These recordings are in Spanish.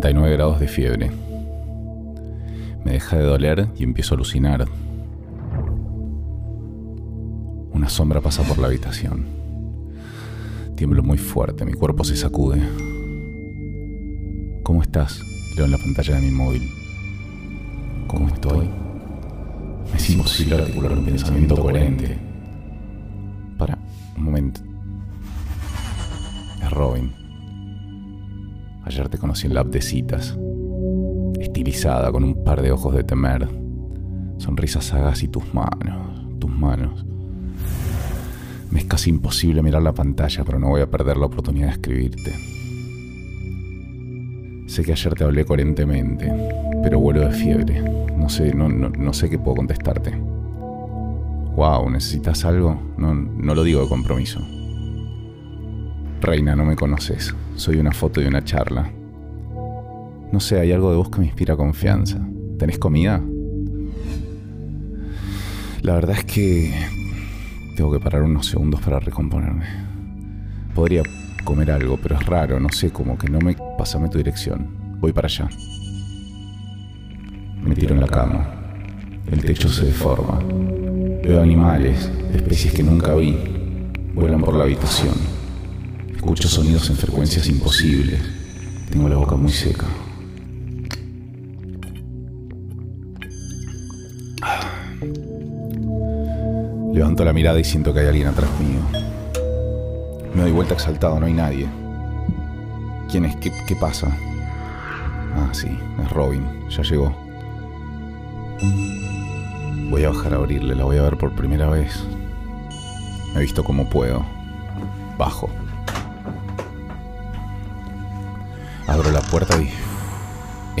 39 grados de fiebre. Me deja de doler y empiezo a alucinar. Una sombra pasa por la habitación. Tiemblo muy fuerte, mi cuerpo se sacude. ¿Cómo estás? Leo en la pantalla de mi móvil. ¿Cómo estoy? Me es imposible articular un pensamiento coherente. Para, un momento. Es Robin. Ayer te conocí en la de citas. Estilizada, con un par de ojos de temer. Sonrisas sagaz y tus manos, tus manos. Me es casi imposible mirar la pantalla, pero no voy a perder la oportunidad de escribirte. Sé que ayer te hablé coherentemente, pero vuelo de fiebre. No sé, no, no, no sé qué puedo contestarte. Wow, ¿necesitas algo? No, no lo digo de compromiso. Reina, no me conoces. Soy una foto y una charla. No sé, hay algo de vos que me inspira confianza. ¿Tenés comida? La verdad es que tengo que parar unos segundos para recomponerme. Podría comer algo, pero es raro, no sé, como que no me... Pásame tu dirección. Voy para allá. Me tiro en la cama. El techo se deforma. Veo animales, especies que nunca vi. Vuelan por la habitación. Escucho sonidos en frecuencias imposibles. Tengo la boca muy seca. Levanto la mirada y siento que hay alguien atrás mío. Me doy vuelta exaltado, no hay nadie. ¿Quién es? ¿Qué, qué pasa? Ah, sí, es Robin, ya llegó. Voy a bajar a abrirle, la voy a ver por primera vez. Me he visto como puedo. Bajo. Abro la puerta y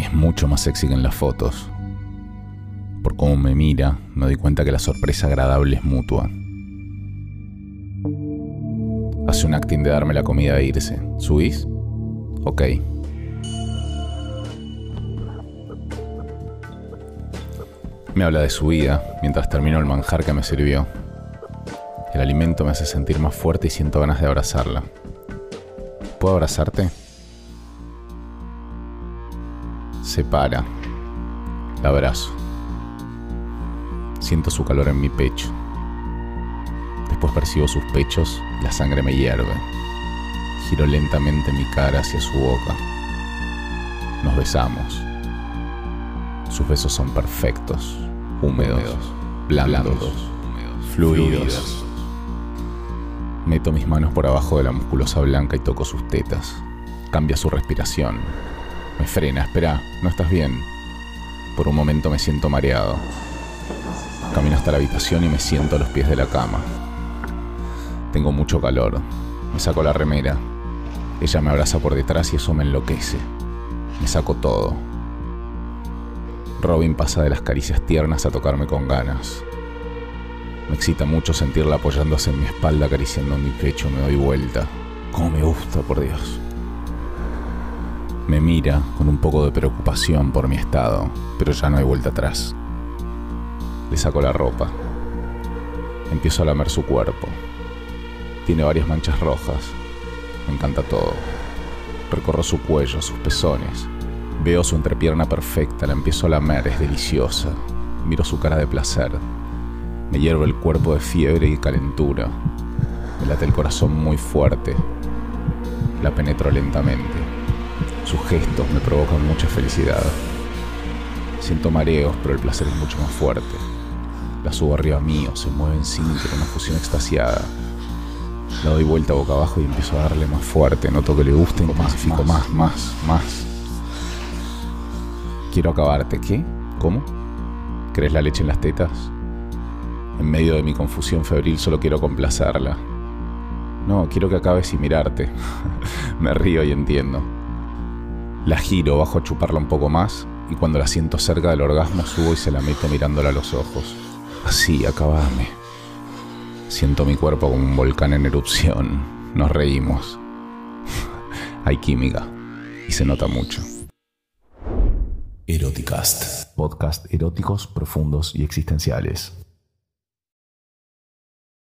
es mucho más sexy que en las fotos. Por cómo me mira, me doy cuenta que la sorpresa agradable es mutua. Hace un acting de darme la comida e irse. ¿Subís? Ok. Me habla de su vida mientras termino el manjar que me sirvió. El alimento me hace sentir más fuerte y siento ganas de abrazarla. ¿Puedo abrazarte? Se para. La abrazo. Siento su calor en mi pecho. Después percibo sus pechos y la sangre me hierve. Giro lentamente mi cara hacia su boca. Nos besamos. Sus besos son perfectos, húmedos, blandos, fluidos. Meto mis manos por abajo de la musculosa blanca y toco sus tetas. Cambia su respiración. Me frena, espera, no estás bien. Por un momento me siento mareado. Camino hasta la habitación y me siento a los pies de la cama. Tengo mucho calor. Me saco la remera. Ella me abraza por detrás y eso me enloquece. Me saco todo. Robin pasa de las caricias tiernas a tocarme con ganas. Me excita mucho sentirla apoyándose en mi espalda, acariciando mi pecho. Me doy vuelta. Cómo me gusta, por Dios. Me mira con un poco de preocupación por mi estado, pero ya no hay vuelta atrás. Le saco la ropa. Empiezo a lamer su cuerpo. Tiene varias manchas rojas. Me encanta todo. Recorro su cuello, sus pezones. Veo su entrepierna perfecta, la empiezo a lamer, es deliciosa. Miro su cara de placer. Me hierve el cuerpo de fiebre y calentura. Me late el corazón muy fuerte. La penetro lentamente. Sus gestos me provocan mucha felicidad. Siento mareos, pero el placer es mucho más fuerte. La subo arriba mío, se mueve en síncrono, una fusión extasiada. La doy vuelta boca abajo y empiezo a darle más fuerte. Noto que le gusta y intensifico más, más, más. Quiero acabarte. ¿Qué? ¿Cómo? ¿Crees la leche en las tetas? En medio de mi confusión febril solo quiero complacerla. No, quiero que acabes y mirarte. Me río y entiendo. La giro, bajo a chuparla un poco más y cuando la siento cerca del orgasmo subo y se la meto mirándola a los ojos. Así, acabame. Siento mi cuerpo como un volcán en erupción. Nos reímos. Hay química y se nota mucho. Eroticast. Podcast eróticos, profundos y existenciales.